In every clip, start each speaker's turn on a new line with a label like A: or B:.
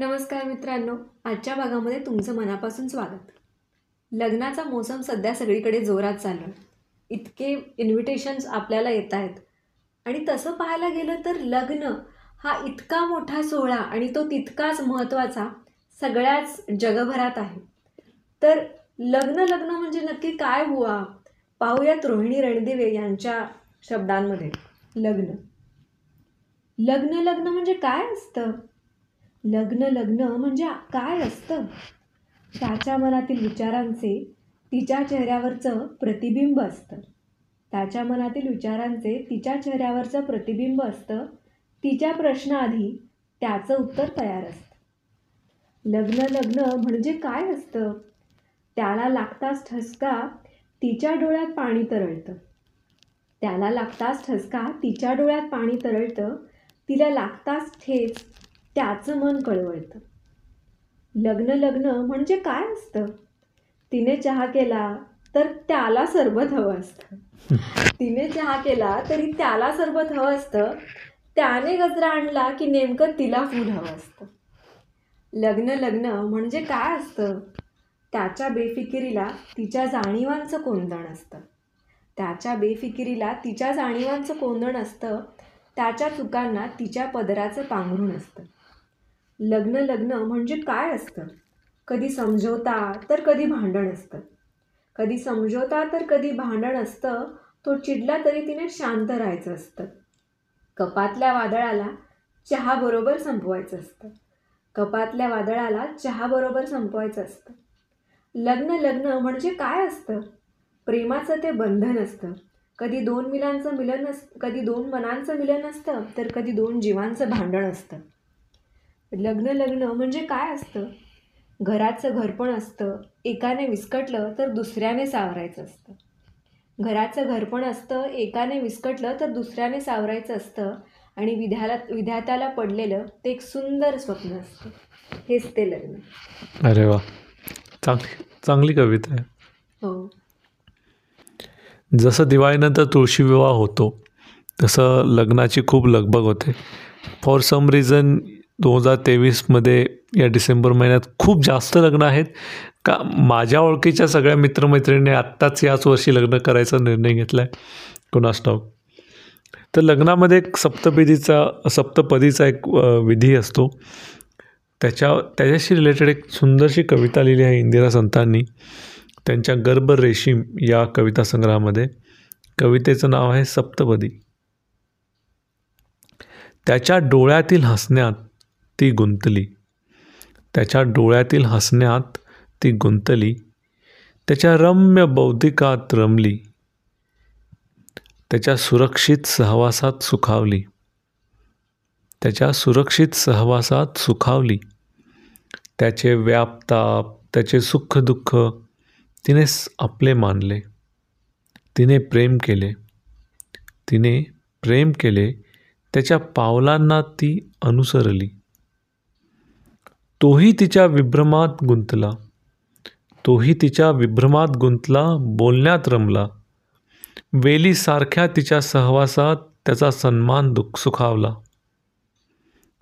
A: नमस्कार मित्रांनो आजच्या भागामध्ये तुमचं मनापासून स्वागत. लग्नाचा मोसम सध्या सगळीकडे जोरात चालू आहे. इतके इन्व्हिटेशन्स आपल्याला येत आहेत. आणि तसं पाहायला गेलं तर लग्न हा इतका मोठा सोहळा आणि तो तितकाच महत्त्वाचा सगळ्याच जगभरात आहे. तर लग्न लग्न म्हणजे नक्की काय हुआ पाहूयात रोहिणी रणदिवे यांच्या शब्दांमध्ये. लग्न. लग्न लग्न म्हणजे काय असतं? लग्न लग्न म्हणजे काय असतं? त्याच्या मनातील विचारांचे तिच्या चेहऱ्यावरचं प्रतिबिंब असतं. त्याच्या मनातील विचारांचे तिच्या चेहऱ्यावरचं प्रतिबिंब असतं. तिच्या प्रश्नाआधी त्याचं उत्तर तयार असतं. लग्न लग्न म्हणजे काय असतं? त्याला लागताच ठसका तिच्या डोळ्यात पाणी तरळतं. त्याला लागताच ठसका तिच्या डोळ्यात पाणी तरळतं. तिला लागताच ठेच त्याचं मन कळवळतं. लग्न लग्न म्हणजे काय असतं? तिने चहा केला तर त्याला सरबत हवं असतं. तिने चहा केला तरी त्याला सरबत हवं असतं. त्याने गजरा आणला की नेमकं तिला फूड हवं असतं. लग्न लग्न म्हणजे काय असतं? त्याच्या बेफिकिरीला तिच्या जाणीवांचं कोंदण असतं. त्याच्या बेफिकिरीला तिच्या जाणीवांचं कोंदण असतं. त्याच्या चुकांना तिच्या पदराचं पांघरून असतं. लग्न लग्न म्हणजे काय असतं? कधी समजवता तर कधी भांडण असतं. कधी समजवता तर कधी भांडण असतं तो चिडला तरी तिने शांत राहायचं असतं. कपातल्या वादळाला चहाबरोबर संपवायचं असतं. कपातल्या वादळाला चहाबरोबर संपवायचं असतं. लग्न लग्न म्हणजे काय असतं? प्रेमाचं ते बंधन असतं. कधी दोन मिलांचं मिलन अस कधी दोन मनांचं मिलन असतं तर कधी दोन जीवांचं भांडण असतं. लग्न लग्न म्हणजे काय असतं? घराचं घरपण असतं. एकाने विस्कटलं तर दुसऱ्याने सावरायचं असतं. घराचं घरपण असतं. एकाने विस्कटलं तर दुसऱ्याने सावरायचं असतं. आणि विद्याला विद्यार्थ्याला पडलेलं ते एक सुंदर स्वप्न असतं. हेच ते लग्न.
B: अरे वा. चांगली चांगली कविता आहे.
A: हो.
B: जसं दिवाळीनंतर तुळशी विवाह होतो तसं लग्नाची खूप लगबग होते. फॉर सम रिझन दोन हजार तेवीसमध्ये या डिसेंबर महिन्यात खूप जास्त लग्न आहेत. का माझ्या ओळखीच्या सगळ्या मित्रमैत्रिणी आत्ताच याच वर्षी लग्न करायचा निर्णय घेतला आहे कुणास ठाऊक? तर लग्नामध्ये एक सप्तपदीचा सप्तपदीचा एक विधी असतो. त्याच्या त्याच्याशी रिलेटेड एक सुंदरशी कविता लिहिली आहे इंदिरा संतांनी. त्यांच्या गर्भ रेशीम या कविता संग्रहामध्ये. कवितेचं नाव आहे सप्तपदी. त्याच्या डोळ्यातील हसण्यात ती गुंतली. त्याच्या डोळ्यातील हसण्यात ती गुंतली. त्याच्या रम्य बौद्धिकात रमली. त्याच्या सुरक्षित सहवासात सुखावली. त्याच्या सुरक्षित सहवासात सुखावली. त्याचे व्यापताप त्याचे सुख दुःख तिने आपले मानले. तिने प्रेम केले. तिने प्रेम केले. त्याच्या पावलांना ती अनुसरली. तोही तिच्या विभ्रमात गुंतला. तोही तिच्या विभ्रमात गुंतला बोलण्यात रमला. वेलीसारख्या तिच्या सहवासात त्याचा सन्मान दुःख सुखावला.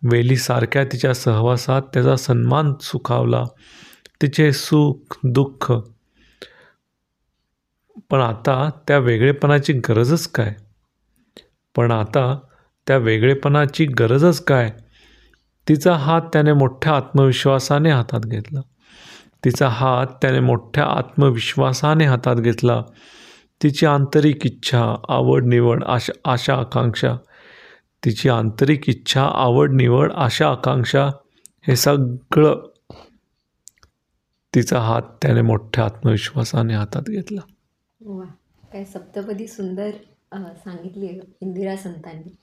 B: वेलीसारख्या तिच्या सहवासात त्याचा सन्मान सुखावला. तिचे सुख दुःख. पण आता त्या वेगळेपणाची गरजच काय? पण आता त्या वेगळेपणाची गरजच काय? तिचा हात त्याने मोठ्या आत्मविश्वासाने हातात घेतला. तिचा हात त्याने मोठ्या आत्मविश्वासाने हातात घेतला. तिची आंतरिक इच्छा आवड निवड आशा आशा आकांक्षा. तिची आंतरिक इच्छा आवड निवड आशा आकांक्षा हे सगळं तिचा हात त्याने मोठ्या आत्मविश्वासाने हातात घेतला.
A: वा काय सप्तपदी सुंदर सांगितली इंदिरा संतांनी.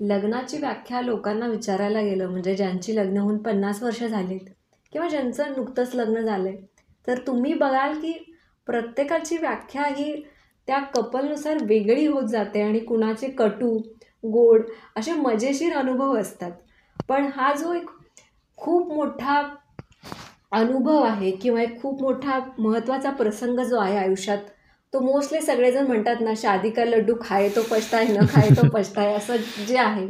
A: लग्नाची व्याख्या लोकांना विचारायला गेलं म्हणजे ज्यांची लग्न होऊन पन्नास वर्ष झालीत किंवा ज्यांचं नुकतंच लग्न झालं आहे तर तुम्ही बघाल की प्रत्येकाची व्याख्या ही त्या कपलनुसार वेगळी होत जाते आणि कुणाचे कटू गोड असे मजेशीर अनुभव असतात. पण हा जो एक खूप मोठा अनुभव आहे किंवा एक खूप मोठा महत्त्वाचा प्रसंग जो आहे आयुष्यात तो मोस्टली सगळेजण म्हणतात ना शादी का लड्डू खाय तो पचताय न खाय तो पचताय असं जे आहे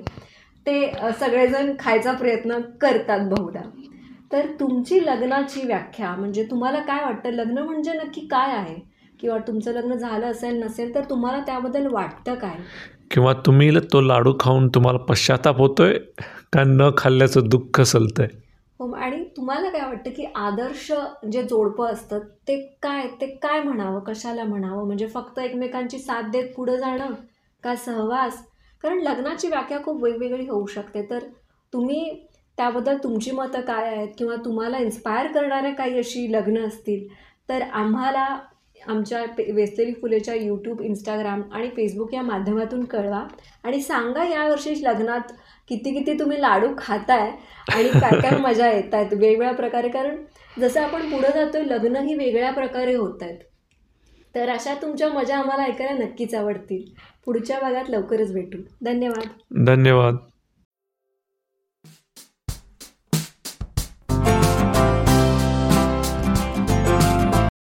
A: ते सगळेजण खायचा प्रयत्न करतात बहुधा. तर तुमची लग्नाची व्याख्या म्हणजे तुम्हाला काय वाटतं? लग्न म्हणजे नक्की काय आहे? किंवा तुमचं लग्न झालं असेल नसेल तर तुम्हाला त्याबद्दल वाटतं काय?
B: किंवा तुम्ही तो लाडू खाऊन तुम्हाला पश्चाताप होतोय का न खाल्ल्याचं दुःख सलतंय?
A: हो आणि तुम्हाला काय वाटतं की आदर्श जे जोडपं असतं ते काय ते काय म्हणावं कशाला म्हणावं? म्हणजे फक्त एकमेकांची साथ देत पुढं जाणं का सहवास? कारण लग्नाची व्याख्या खूप वेगवेगळी होऊ शकते. तर तुम्ही त्याबद्दल तुमची मतं काय आहेत? किंवा तुम्हाला इन्स्पायर करणाऱ्या काही अशी लग्न असतील तर आम्हाला आमच्या पे वेसलेली फुलेच्या यूट्यूब इंस्टाग्राम आणि फेसबुक या माध्यमातून कळवा. आणि सांगा यावर्षी लग्नात किती किती तुम्ही लाडू खाताय आणि काय काय मजा येत आहेत वेगवेगळ्या प्रकारे. कारण जसं आपण पुढं जातोय लग्नही वेगळ्या प्रकारे होत आहेत तर अशा तुमच्या मजा आम्हाला ऐकायला नक्कीच आवडतील. पुढच्या भागात लवकरच भेटू. धन्यवाद.
B: धन्यवाद.